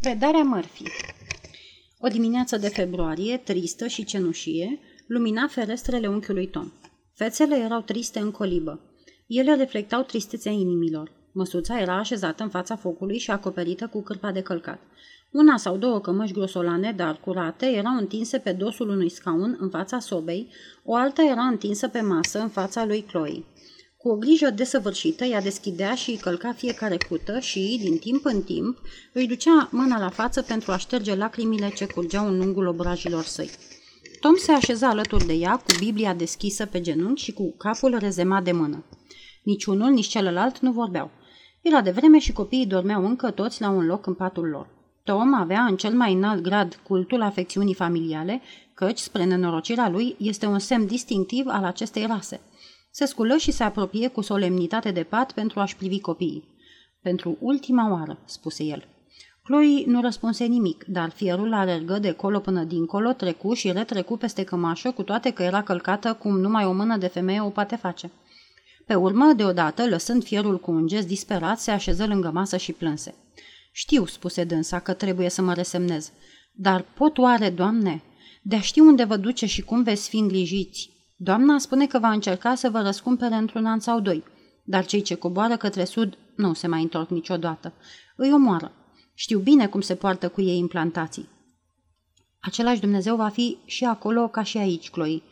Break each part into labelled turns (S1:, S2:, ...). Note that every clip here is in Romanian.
S1: Predarea Murphy O dimineață de februarie, tristă și cenușie, lumina ferestrele unchiului Tom. Fețele erau triste în colibă. Ele reflectau tristețea inimilor. Măsuța era așezată în fața focului și acoperită cu cârpa de călcat. Una sau două cămăși grosolane, dar curate, erau întinse pe dosul unui scaun în fața sobei, o alta era întinsă pe masă în fața lui Chloe. Cu o grijă desăvârșită, ea deschidea și îi călca fiecare cută și, din timp în timp, îi ducea mâna la față pentru a șterge lacrimile ce curgeau în lungul obrajilor săi. Tom se așeza alături de ea, cu Biblia deschisă pe genunchi și cu capul rezemat de mână. Nici unul, nici celălalt nu vorbeau. Era de vreme și copiii dormeau încă toți la un loc în patul lor. Tom avea în cel mai înalt grad cultul afecțiunii familiale, căci, spre nenorocirea lui, este un semn distinctiv al acestei rase – se sculă și se apropie cu solemnitate de pat pentru a-și privi copiii. Pentru ultima oară, spuse el. Chloe nu răspunse nimic, dar fierul alergă de colo până dincolo, trecu și retrecu peste cămașă, cu toate că era călcată cum numai o mână de femeie o poate face. Pe urmă, deodată, lăsând fierul cu un gest disperat, se așeză lângă masă și plânse. Știu, spuse dânsa, că trebuie să mă resemnez. Dar pot oare, doamne? De-a ști unde vă duce și cum veți fi îngrijiți, Doamna spune că va încerca să vă răscumpere într-un an sau doi, dar cei ce coboară către sud nu se mai întorc niciodată. Îi omoară. Știu bine cum se poartă cu ei implantații. Același Dumnezeu va fi și acolo ca și aici, Chloe.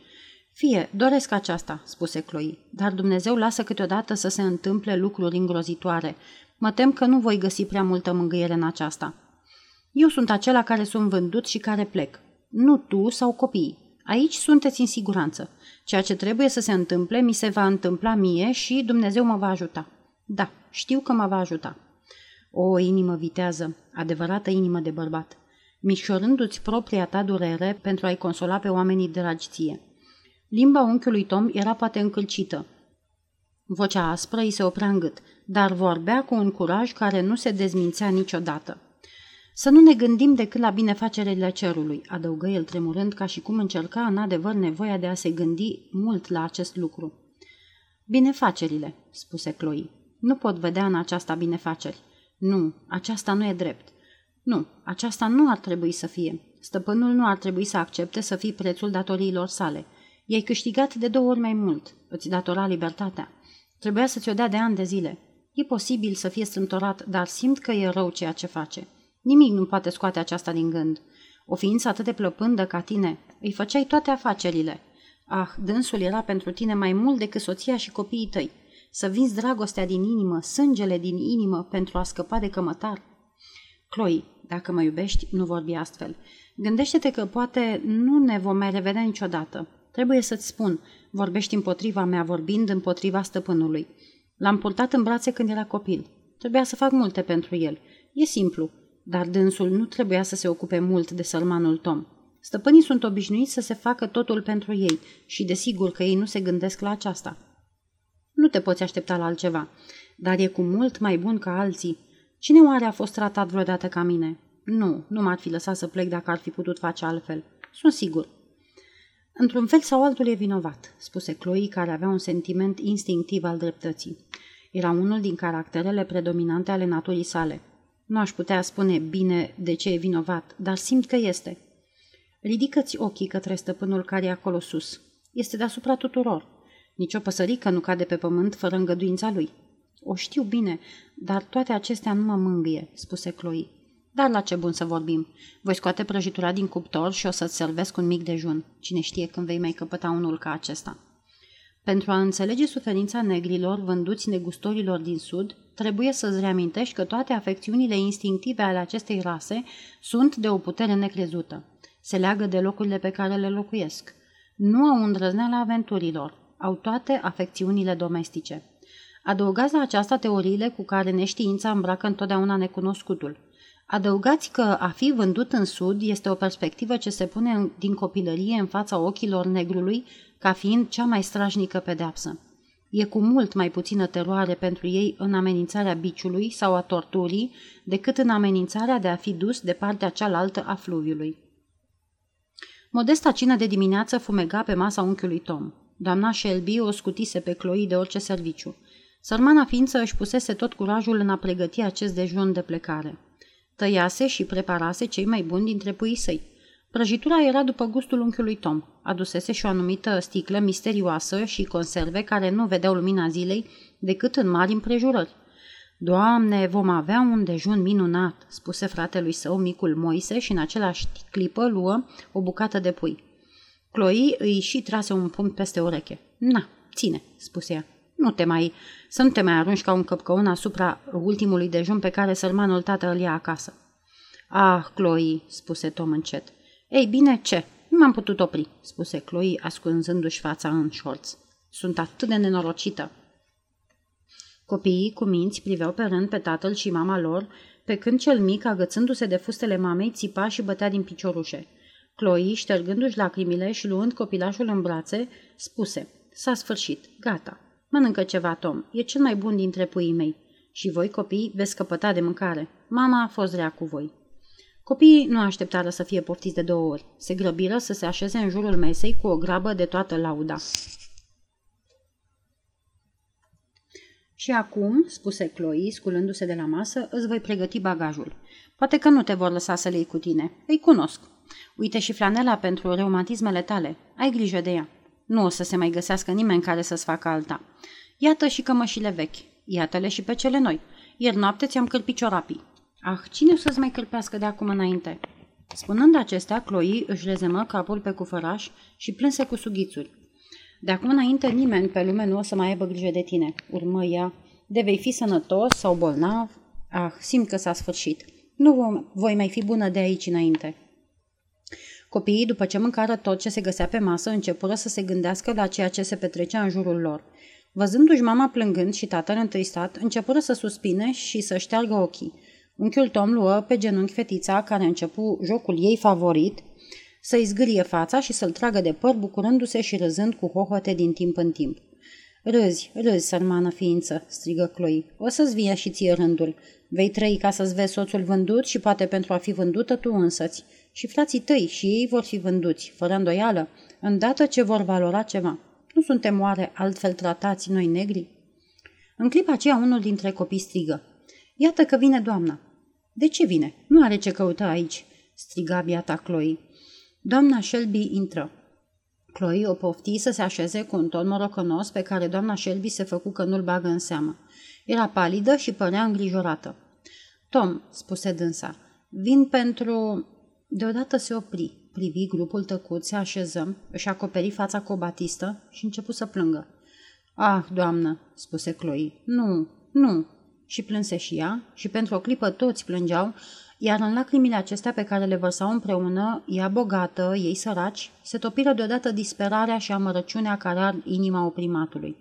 S1: Fie, doresc aceasta, spuse Chloe, dar Dumnezeu lasă câteodată să se întâmple lucruri îngrozitoare. Mă tem că nu voi găsi prea multă mângâiere în aceasta. Eu sunt acela care sunt vândut și care plec. Nu tu sau copiii. Aici sunteți în siguranță. Ceea ce trebuie să se întâmple mi se va întâmpla mie și Dumnezeu mă va ajuta. Da, știu că mă va ajuta. O inimă vitează, adevărată inimă de bărbat, mișorându-ți propria ta durere pentru a-i consola pe oamenii dragi ție. Limba unchiului Tom era poate încălcită. Vocea aspră îi se oprea în gât, dar vorbea cu un curaj care nu se dezmințea niciodată. Să nu ne gândim decât la binefacerile cerului, adăugă el tremurând ca și cum încerca în adevăr nevoia de a se gândi mult la acest lucru. Binefacerile, spuse Chloe. Nu pot vedea în aceasta binefaceri. Nu, aceasta nu e drept. Nu, aceasta nu ar trebui să fie. Stăpânul nu ar trebui să accepte să fii prețul datoriilor sale. I-ai câștigat de două ori mai mult. Îți datora libertatea. Trebuia să ți-o dea de ani de zile. E posibil să fie strâmtorat, dar simt că e rău ceea ce face. Nimic nu poate scoate aceasta din gând. O ființă atât de plăpândă ca tine, îi făceai toate afacerile. Ah, dânsul era pentru tine mai mult decât soția și copiii tăi. Să vinzi dragostea din inimă, sângele din inimă pentru a scăpa de cămătar. Chloe, dacă mă iubești, nu vorbi astfel. Gândește-te că poate nu ne vom mai revedea niciodată. Trebuie să-ți spun, vorbești împotriva mea, vorbind împotriva stăpânului. L-am purtat în brațe când era copil. Trebuia să fac multe pentru el. E simplu. Dar dânsul nu trebuia să se ocupe mult de sărmanul Tom. Stăpânii sunt obișnuiți să se facă totul pentru ei și desigur că ei nu se gândesc la aceasta. Nu te poți aștepta la altceva, dar e cu mult mai bun ca alții. Cine oare a fost tratat vreodată ca mine? Nu, nu m-ar fi lăsat să plec dacă ar fi putut face altfel. Sunt sigur. Într-un fel sau altul e vinovat, spuse Chloe, care avea un sentiment instinctiv al dreptății. Era unul din caracterele predominante ale naturii sale. Nu aș putea spune bine de ce e vinovat, dar simt că este. Ridică-ți ochii către stăpânul care e acolo sus. Este deasupra tuturor. Nici o păsărică nu cade pe pământ fără îngăduința lui. O știu bine, dar toate acestea nu mă mângâie, spuse Chloe. Dar la ce bun să vorbim. Voi scoate prăjitura din cuptor și o să-ți servesc un mic dejun. Cine știe când vei mai căpăta unul ca acesta. Pentru a înțelege suferința negrilor vânduți negustorilor din sud, trebuie să-ți reamintești că toate afecțiunile instinctive ale acestei rase sunt de o putere necrezută. Se leagă de locurile pe care le locuiesc. Nu au îndrăzneala aventurilor, au toate afecțiunile domestice. Adăugați la aceasta teoriile cu care neștiința îmbracă întotdeauna necunoscutul. Adăugați că a fi vândut în sud este o perspectivă ce se pune din copilărie în fața ochilor negrului ca fiind cea mai strașnică pedeapsă. E cu mult mai puțină teroare pentru ei în amenințarea biciului sau a torturii decât în amenințarea de a fi dus de partea cealaltă a fluviului. Modesta cină de dimineață fumega pe masa unchiului Tom. Doamna Shelby o scutise pe Chloe de orice serviciu. Sărmana ființă își pusese tot curajul în a pregăti acest dejun de plecare. Tăiase și preparase cei mai buni dintre puii săi. Prăjitura era după gustul unchiului Tom. Adusese și o anumită sticlă misterioasă și conserve care nu vedeau lumina zilei decât în mari împrejurări. Doamne, vom avea un dejun minunat, spuse fratelui său, micul Moise, și în același clipă luă o bucată de pui. Chloe îi și trase un punct peste ureche. Na, ține, spuse ea. Nu te mai, să nu te mai arunci ca un căpcăun asupra ultimului dejun pe care sărmanul tată îl ia acasă. Ah, Chloe, spuse Tom încet. Ei bine, ce? Nu m-am putut opri, spuse Chloe, ascunzându-și fața în șorț. Sunt atât de nenorocită. Copiii cu minți priveau pe rând pe tatăl și mama lor, pe când cel mic, agățându-se de fustele mamei, țipa și bătea din piciorușe. Chloe, ștergându-și lacrimile și luând copilașul în brațe, spuse, s-a sfârșit, gata. Mănâncă ceva, Tom, e cel mai bun dintre puii mei. Și voi, copii, veți căpăta de mâncare. Mama a fost rea cu voi. Copiii nu așteptară să fie poftiți de două ori. Se grăbiră să se așeze în jurul mesei cu o grabă de toată lauda. Și acum, spuse Chloe, sculându-se de la masă, îți voi pregăti bagajul. Poate că nu te vor lăsa să le iei cu tine. Îi cunosc. Uite și flanela pentru reumatismele tale. Ai grijă de ea. Nu o să se mai găsească nimeni care să-ți facă alta. Iată și cămășile vechi. Iată-le și pe cele noi. Ieri noapte ți-am cârpit ciorapii. Ah, cine o să-ți mai cârpească de acum înainte? Spunând acestea, Chloe își rezemă capul pe cufăraș și plânse cu sughițuri. De acum înainte nimeni pe lume nu o să mai aibă grijă de tine, urmă ea. De vei fi sănătos sau bolnav? Ah, simt că s-a sfârșit. Nu voi mai fi bună de aici înainte. Copiii, după ce mâncară tot ce se găsea pe masă, începură să se gândească la ceea ce se petrecea în jurul lor. Văzându-și mama plângând și tatăl întristat, începură să suspine și să șteargă ochii. Unchiul Tom luă pe genunchi fetița, care începu jocul ei favorit, să-i zgârie fața și să-l tragă de păr, bucurându-se și râzând cu hohote din timp în timp. Râzi, râzi, sărmană ființă, strigă Chloe. O să-ți vie și ție rândul. Vei trăi ca să-ți vezi soțul vândut și poate pentru a fi vândută tu însăți. Și frații tăi și ei vor fi vânduți, fără îndoială, îndată ce vor valora ceva. Nu suntem oare altfel tratați noi negri? În clipa aceea unul dintre copii strigă. Iată că vine doamna. De ce vine? Nu are ce căuta aici, striga biata Chloe. Doamna Shelby intră. Chloe o pofti să se așeze cu un ton morocănos pe care doamna Shelby se făcu că nu-l bagă în seamă. Era palidă și părea îngrijorată. Tom, spuse dânsa, vin pentru... Deodată se opri, privi grupul tăcut, se așeză, își acoperi fața cu o batistă și începu să plângă. Ah, doamnă, spuse Chloe, nu, nu. Și plânse și ea, și pentru o clipă toți plângeau, iar în lacrimile acestea pe care le vărsau împreună, ea bogată, ei săraci, se topiră deodată disperarea și amărăciunea care ar inima oprimatului.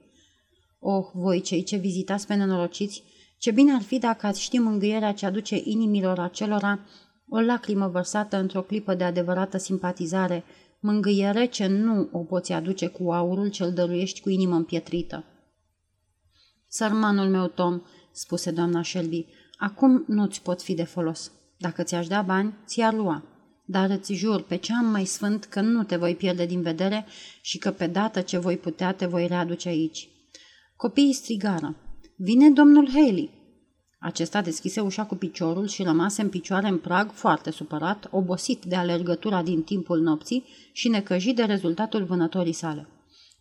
S1: Oh, voi cei ce vizitați pe nenorociți, ce bine ar fi dacă ați ști mângâierea ce aduce inimilor acelora o lacrimă vărsată într-o clipă de adevărată simpatizare, mângâiere ce nu o poți aduce cu aurul ce-l dăruiești cu inimă împietrită. Sărmanul meu, Tom, spuse doamna Shelby, acum nu-ți pot fi de folos. Dacă ți-aș da bani, ți-ar lua. Dar îți jur pe ce am mai sfânt că nu te voi pierde din vedere și că pe dată ce voi putea te voi readuce aici. Copiii strigară. Vine domnul Haley. Acesta deschise ușa cu piciorul și rămase în picioare în prag, foarte supărat, obosit de alergătura din timpul nopții și necăjit de rezultatul vânătorii sale.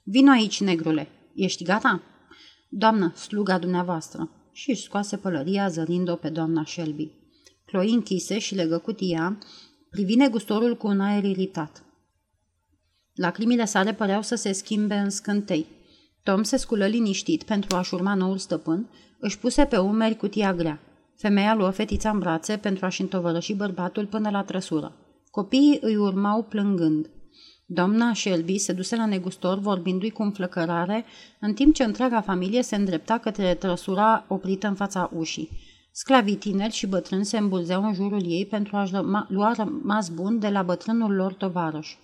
S1: Vino aici, negrule. Ești gata? Doamnă, sluga dumneavoastră. Și își scoase pălăria zărind-o pe doamna Shelby. Chloe închise și legă cutia, privi negustorul cu un aer iritat. Lacrimile sale păreau să se schimbe în scântei. Tom se sculă liniștit pentru a-și urma noul stăpân, își puse pe umeri cutia grea. Femeia luă fetița în brațe pentru a-și întovărăși bărbatul până la trăsură. Copiii îi urmau plângând. Doamna Shelby se duse la negustor vorbindu-i cu înflăcărare, în timp ce întreaga familie se îndrepta către trăsura oprită în fața ușii. Sclavii tineri și bătrâni se îmbulzeau în jurul ei pentru a-și lua rămas bun de la bătrânul lor tovarăș.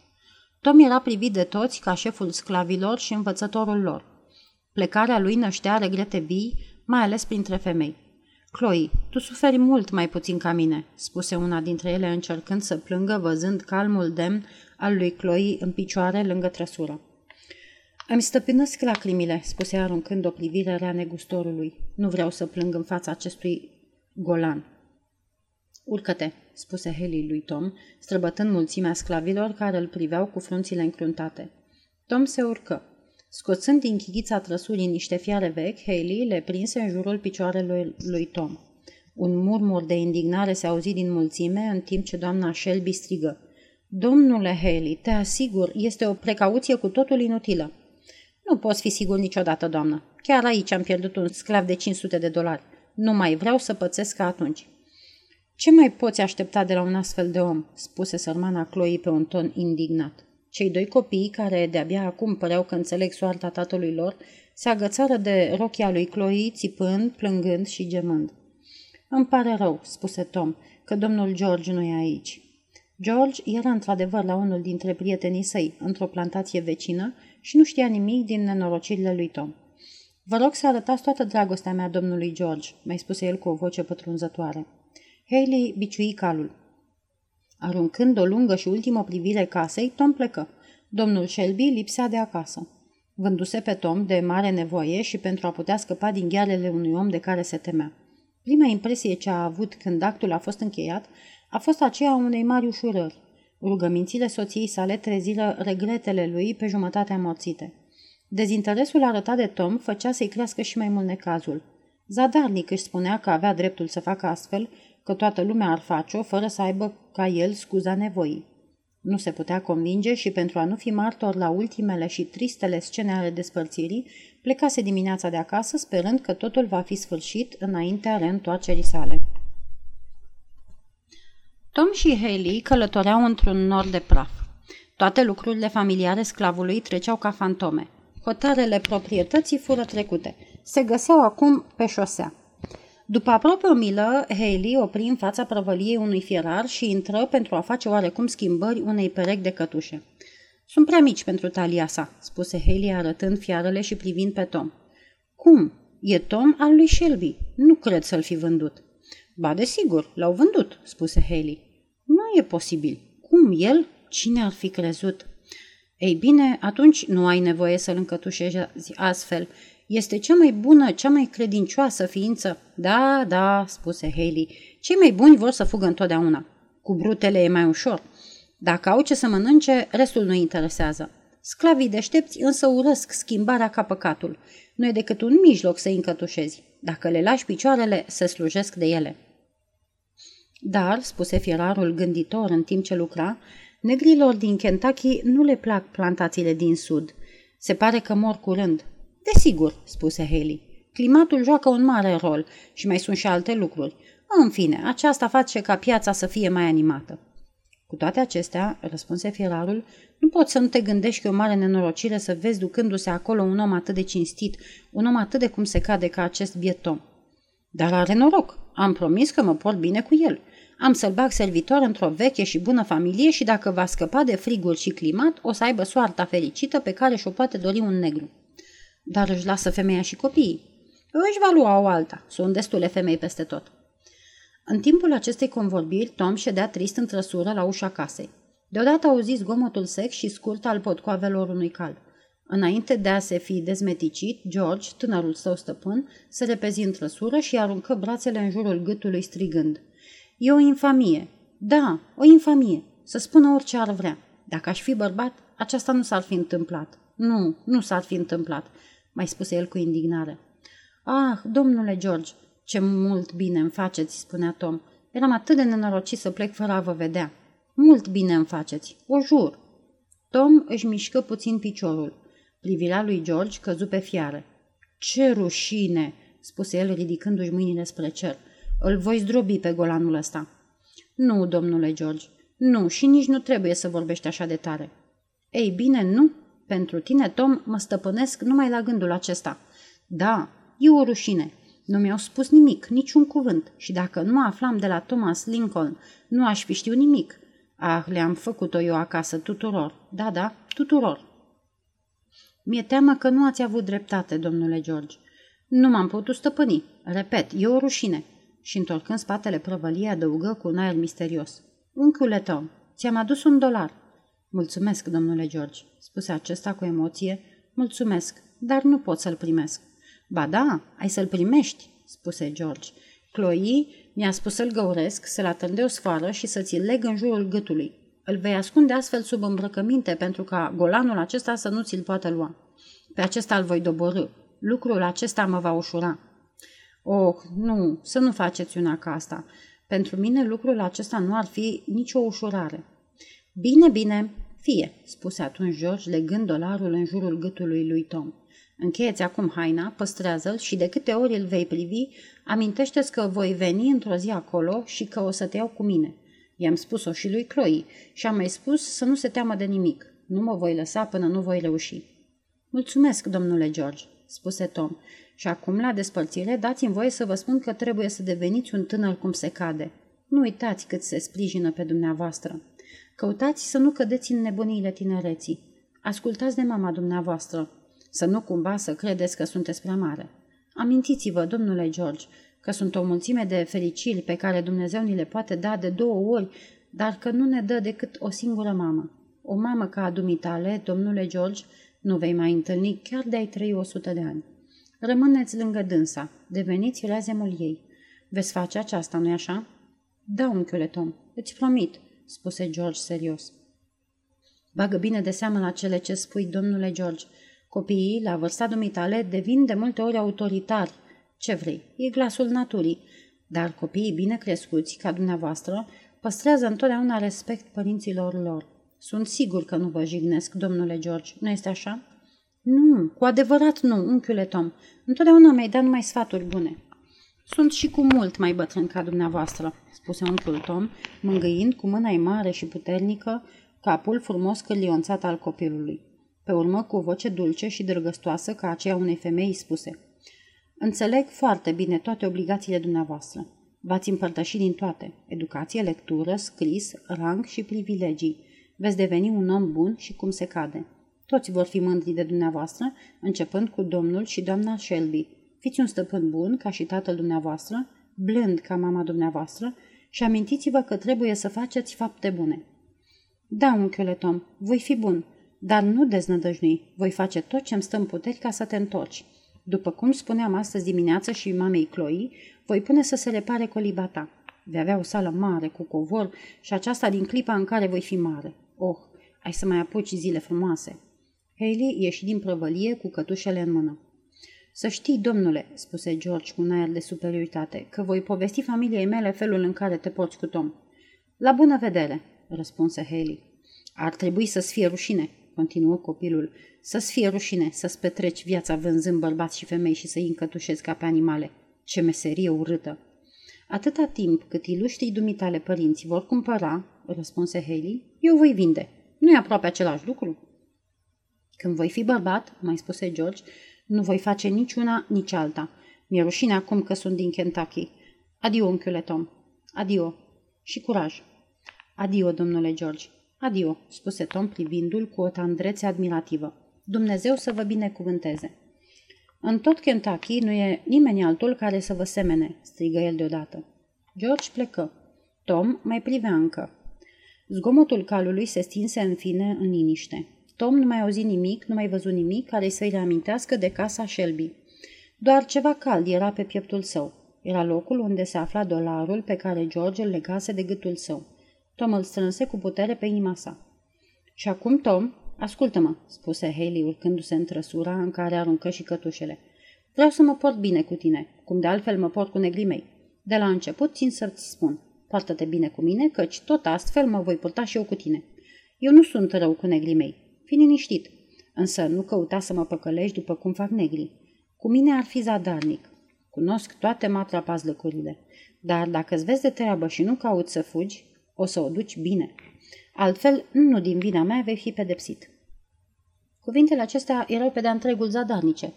S1: Tom era privit de toți ca șeful sclavilor și învățătorul lor. Plecarea lui năștea regrete vii, mai ales printre femei. Chloe, tu suferi mult mai puțin ca mine, spuse una dintre ele încercând să plângă văzând calmul demn al lui Chloe în picioare lângă trăsură. Îmi stăpânesc lacrimile, spuse aruncând o privire rea negustorului. Nu vreau să plâng în fața acestui golan. Urcă-te, spuse Haley lui Tom, străbătând mulțimea sclavilor care îl priveau cu frunțile încruntate. Tom se urcă. Scoțând din chighița trăsurii niște fiare vechi, Haley le prinse în jurul picioarelor lui Tom. Un murmur de indignare se auzi din mulțime, în timp ce doamna Shelby strigă. Domnule Haley, te asigur, este o precauție cu totul inutilă. Nu poți fi sigur niciodată, doamnă. Chiar aici am pierdut un sclav de 500 de dolari. Nu mai vreau să pățesc ca atunci. Ce mai poți aștepta de la un astfel de om?" spuse sărmana Chloe pe un ton indignat. Cei doi copii, care de-abia acum păreau că înțeleg soarta tatălui lor, se agățară de rochia lui Chloe, țipând, plângând și gemând. Îmi pare rău," spuse Tom, că domnul George nu e aici." George era într-adevăr la unul dintre prietenii săi, într-o plantație vecină, și nu știa nimic din nenorocirile lui Tom. Vă rog să arătați toată dragostea mea domnului George," mai spuse el cu o voce pătrunzătoare. Haley biciui calul. Aruncând o lungă și ultimă privire casei, Tom plecă. Domnul Shelby lipsea de acasă. Vânduse pe Tom de mare nevoie și pentru a putea scăpa din ghearele unui om de care se temea. Prima impresie ce a avut când actul a fost încheiat a fost aceea unei mari ușurări. Rugămințile soției sale treziră regretele lui pe jumătate amorțite. Dezinteresul arătat de Tom făcea să-i crească și mai mult necazul. Zadarnic își spunea că avea dreptul să facă astfel, că toată lumea ar face-o fără să aibă ca el scuza nevoii. Nu se putea convinge și pentru a nu fi martor la ultimele și tristele scene ale despărțirii, plecase dimineața de acasă sperând că totul va fi sfârșit înaintea reîntoarcerii sale. Tom și Haley călătoreau într-un nor de praf. Toate lucrurile familiare sclavului treceau ca fantome. Hotarele proprietății fură trecute. Se găseau acum pe șosea. După aproape o milă, Haley opri în fața prăvăliei unui fierar și intră pentru a face oarecum schimbări unei perechi de cătușe. Sunt prea mici pentru talia sa, spuse Haley arătând fiarele și privind pe Tom. Cum? E Tom al lui Shelby. Nu cred să-l fi vândut. Ba, desigur, l-au vândut, spuse Haley. Nu e posibil. Cum el? Cine ar fi crezut? Ei bine, atunci nu ai nevoie să-l încătușezi astfel. Este cea mai bună, cea mai credincioasă ființă. Da, da, spuse Haley. Cei mai buni vor să fugă întotdeauna. Cu brutele e mai ușor. Dacă au ce să mănânce, restul nu interesează. Sclavii deștepți însă urăsc schimbarea ca păcatul. Nu e decât un mijloc să-i încătușezi. Dacă le lași picioarele, se slujesc de ele. Dar, spuse fierarul gânditor în timp ce lucra, negrilor din Kentucky nu le plac plantațiile din sud. Se pare că mor curând. Desigur, spuse Haley. Climatul joacă un mare rol și mai sunt și alte lucruri. În fine, aceasta face ca piața să fie mai animată. Cu toate acestea, răspunse fierarul, nu poți să nu te gândești că e o mare nenorocire să vezi ducându-se acolo un om atât de cinstit, un om atât de cum se cade ca acest bietom. Dar are noroc. Am promis că mă port bine cu el. Am să-l bag servitor într-o veche și bună familie și dacă va scăpa de frigul și climat, o să aibă soarta fericită pe care și-o poate dori un negru. Dar își lasă femeia și copiii. Își va lua o alta. Sunt destule femei peste tot. În timpul acestei convorbiri, Tom ședea trist în trăsură la ușa casei. Deodată auzi zgomotul sec și scurt al potcoavelor unui cal. Înainte de a se fi dezmeticit, George, tânărul său stăpân, se repezi în trăsură și aruncă brațele în jurul gâtului strigând. E o infamie. Da, o infamie. Să spună orice ar vrea. Dacă aș fi bărbat, aceasta nu s-ar fi întâmplat. Nu, nu s-ar fi întâmplat, mai spuse el cu indignare. Ah, domnule George, ce mult bine îmi faceți, spunea Tom. Eram atât de nenorocit să plec fără a vă vedea. Mult bine îmi faceți, o jur. Tom își mișcă puțin piciorul. Privirea lui George căzu pe fiară. Ce rușine, spuse el ridicându-și mâinile spre cer. Îl voi zdrobi pe golanul ăsta. Nu, domnule George, nu și nici nu trebuie să vorbești așa de tare. Ei bine, nu. Pentru tine, Tom, mă stăpânesc numai la gândul acesta. Da, e o rușine. Nu mi-au spus nimic, niciun cuvânt și dacă nu aflam de la Thomas Lincoln, nu aș fi știut nimic. Ah, le-am făcut-o eu acasă tuturor. Da, da, tuturor. Mi-e teamă că nu ați avut dreptate, domnule George. Nu m-am putut stăpâni. Repet, e o rușine și întorcând spatele prăvăliei adăugă cu un aer misterios. Unchiule Tom, ți-am adus un dolar. Mulțumesc, domnule George, spuse acesta cu emoție. Mulțumesc, dar nu pot să-l primesc. Ba da, ai să-l primești, spuse George. Chloe mi-a spus să-l găuresc, să-l atârn de o sfoară și să ți-l leg în jurul gâtului. Îl vei ascunde astfel sub îmbrăcăminte pentru ca golanul acesta să nu ți-l poată lua. Pe acesta îl voi doborâ. Lucrul acesta mă va ușura. Oh, nu, să nu faceți una ca asta. Pentru mine lucrul acesta nu ar fi nicio ușurare. Bine, bine, fie, spuse atunci George, legând dolarul în jurul gâtului lui Tom. Încheieți acum haina, păstrează-l și de câte ori îl vei privi, amintește că voi veni într-o zi acolo și că o să te iau cu mine. I-am spus-o și lui Chloe și am mai spus să nu se teamă de nimic. Nu mă voi lăsa până nu voi reuși. Mulțumesc, domnule George, spuse Tom. Și acum, la despărțire, dați-mi voie să vă spun că trebuie să deveniți un tânăr cum se cade. Nu uitați cât se sprijină pe dumneavoastră. Căutați să nu cădeți în nebuniile tinereții. Ascultați de mama dumneavoastră. Să nu cumva să credeți că sunteți prea mare. Amintiți-vă, domnule George, că sunt o mulțime de fericiri pe care Dumnezeu ni le poate da de două ori, dar că nu ne dă decât o singură mamă. O mamă ca a dumitale, domnule George, nu vei mai întâlni chiar de-ai trăi o sută de ani. Rămâneți lângă dânsa, deveniți razemul ei. Veți face aceasta, nu-i așa? Da, unchiule Tom, îți promit, spuse George serios. Bagă bine de seamă la cele ce spui, domnule George. Copiii, la vârsta dumitale, devin de multe ori autoritari. Ce vrei, e glasul naturii. Dar copiii bine crescuți, ca dumneavoastră, păstrează întotdeauna respect părinților lor. Sunt sigur că nu vă jignesc, domnule George, nu este așa? Nu, cu adevărat nu, unchiule Tom. Întotdeauna mi-ai dat numai sfaturi bune. Sunt și cu mult mai bătrân ca dumneavoastră, spuse unchiul Tom, mângâind cu mâna mare și puternică capul frumos cârlionțat al copilului. Pe urmă, cu o voce dulce și drăgăstoasă ca aceea unei femei, spuse Înțeleg foarte bine toate obligațiile dumneavoastră. V-ați împărtăși din toate. Educație, lectură, scris, rang și privilegii. Veți deveni un om bun și cum se cade. Toți vor fi mândri de dumneavoastră, începând cu domnul și doamna Shelby. Fiți un stăpân bun, ca și tatăl dumneavoastră, blând ca mama dumneavoastră și amintiți-vă că trebuie să faceți fapte bune. Da, unchiule Tom, voi fi bun, dar nu deznădăjnui. Voi face tot ce-mi stă în puteri ca să te întorci. După cum spuneam astăzi dimineață și mamei Chloe, voi pune să se repare coliba ta. Vei avea o sală mare cu covor și aceasta din clipa în care voi fi mare. Oh, ai să mai apuci zile frumoase. Haley ieși din prăvălie cu cătușele în mână. Să știi, domnule, spuse George cu un aer de superioritate, că voi povesti familiei mele felul în care te porți cu Tom. La bună vedere, răspunse Haley. Ar trebui să-ți fie rușine, continuă copilul, să-ți fie rușine să-ți petreci viața vânzând bărbați și femei și să-i încătușezi ca pe animale. Ce meserie urâtă! Atâta timp cât iluștrii dumitale părinți vor cumpăra, răspunse Haley, eu voi vinde. Nu e aproape același lucru? Când voi fi bărbat, mai spuse George, nu voi face niciuna, nici alta. Mi-e rușine acum că sunt din Kentucky. Adio, unchiule Tom. Adio. Și curaj. Adio, domnule George. Adio, spuse Tom privindu-l cu o tandrețe admirativă. Dumnezeu să vă binecuvânteze. În tot Kentucky nu e nimeni altul care să vă semene, strigă el deodată. George plecă. Tom mai privea încă. Zgomotul calului se stinse în fine în liniște. Tom nu mai auzi nimic, nu mai văzut nimic care să-i reamintească de casa Shelby. Doar ceva cald era pe pieptul său. Era locul unde se afla dolarul pe care George îl legase de gâtul său. Tom îl strânse cu putere pe inima sa. Și acum, Tom, ascultă-mă, spuse Haley urcându-se în trăsura în care aruncă și cătușele. Vreau să mă port bine cu tine, cum de altfel mă port cu negrii mei. De la început țin să-ți spun. Poartă-te bine cu mine, căci tot astfel mă voi purta și eu cu tine. Eu nu sunt rău cu negrii mei. Fii liniștit. Însă nu căuta să mă păcălești după cum fac negrii. Cu mine ar fi zadarnic. Cunosc toate matrapazlăcurile. Dar dacă îți vezi de treabă și nu cauți să fugi, o să o duci bine. Altfel, nu din vina mea vei fi pedepsit. Cuvintele acestea erau pe de-a întregul zadarnice,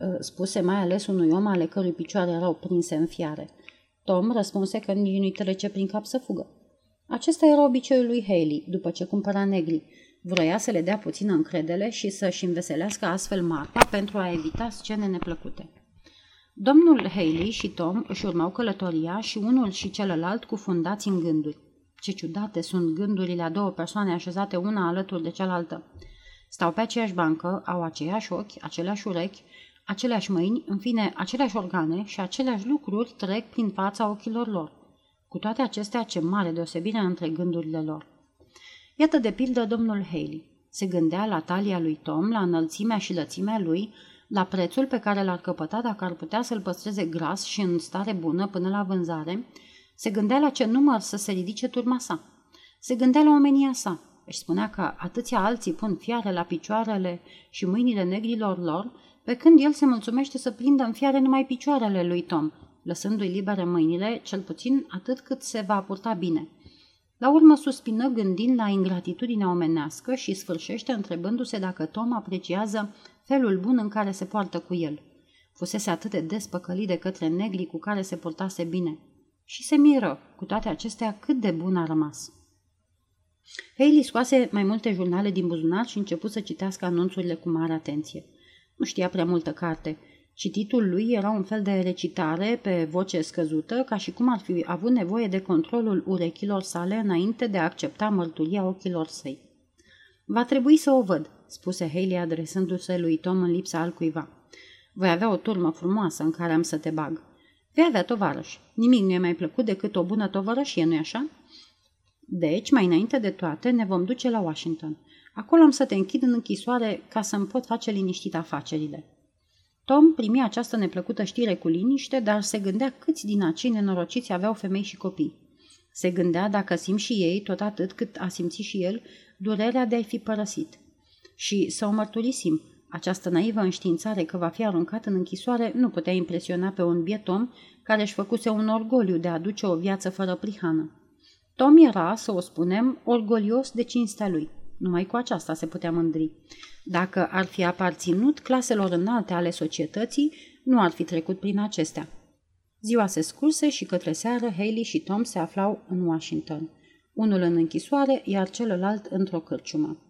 S1: ă, spuse mai ales unui om ale cărui picioare erau prinse în fiare. Tom răspunse că nici nu-i trece prin cap să fugă. Acesta era obiceiul lui Haley, după ce cumpăra negri. Vroia să le dea puțină încredere și să-și înveselească astfel marca pentru a evita scene neplăcute. Domnul Haley și Tom își urmau călătoria și unul și celălalt cufundați în gânduri. Ce ciudate sunt gândurile a două persoane așezate una alături de cealaltă. Stau pe aceeași bancă, au aceiași ochi, aceleași urechi, aceleași mâini, în fine, aceleași organe și aceleași lucruri trec prin fața ochilor lor. Cu toate acestea, ce mare deosebire între gândurile lor. Iată de pildă domnul Haley. Se gândea la talia lui Tom, la înălțimea și lățimea lui, la prețul pe care l-ar căpăta dacă ar putea să-l păstreze gras și în stare bună până la vânzare, se gândea la ce număr să se ridice turma sa. Se gândea la omenia sa. Își spunea că atâția alții pun fiare la picioarele și mâinile negrilor lor, pe când el se mulțumește să prindă în fiare numai picioarele lui Tom, lăsându-i libere mâinile, cel puțin atât cât se va purta bine. La urmă suspină gândind la ingratitudinea omenească și sfârșește întrebându-se dacă Tom apreciază felul bun în care se poartă cu el. Fusese atât de despăcălit de către negri cu care se purtase bine. Și se miră, cu toate acestea, cât de bun a rămas. Hailey scoase mai multe jurnale din buzunar și început să citească anunțurile cu mare atenție. Nu știa prea multă carte. Cititul lui era un fel de recitare pe voce scăzută, ca și cum ar fi avut nevoie de controlul urechilor sale înainte de a accepta mărturia ochilor săi. Va trebui să o văd, spuse Haley adresându-se lui Tom în lipsa altcuiva. Voi avea o turmă frumoasă în care am să te bag. Vei avea tovarăș. Nimic nu e mai plăcut decât o bună tovărășie, nu-i așa? Deci, mai înainte de toate, ne vom duce la Washington. Acolo am să te închid în închisoare ca să-mi pot face liniștit afacerile. Tom primi această neplăcută știre cu liniște, dar se gândea câți din acei nenorociți aveau femei și copii. Se gândea dacă simt și ei, tot atât cât a simțit și el, durerea de a-i fi părăsit. Și să o mărturisim, această naivă înștiințare că va fi aruncat în închisoare nu putea impresiona pe un biet om care își făcuse un orgoliu de a aduce o viață fără prihană. Tom era, să o spunem, orgolios de cinstea lui. Numai cu aceasta se putea mândri. Dacă ar fi aparținut claselor înalte ale societății, nu ar fi trecut prin acestea. Ziua se scurse și către seară Haley și Tom se aflau în Washington, unul în închisoare, iar celălalt într-o cârciumă.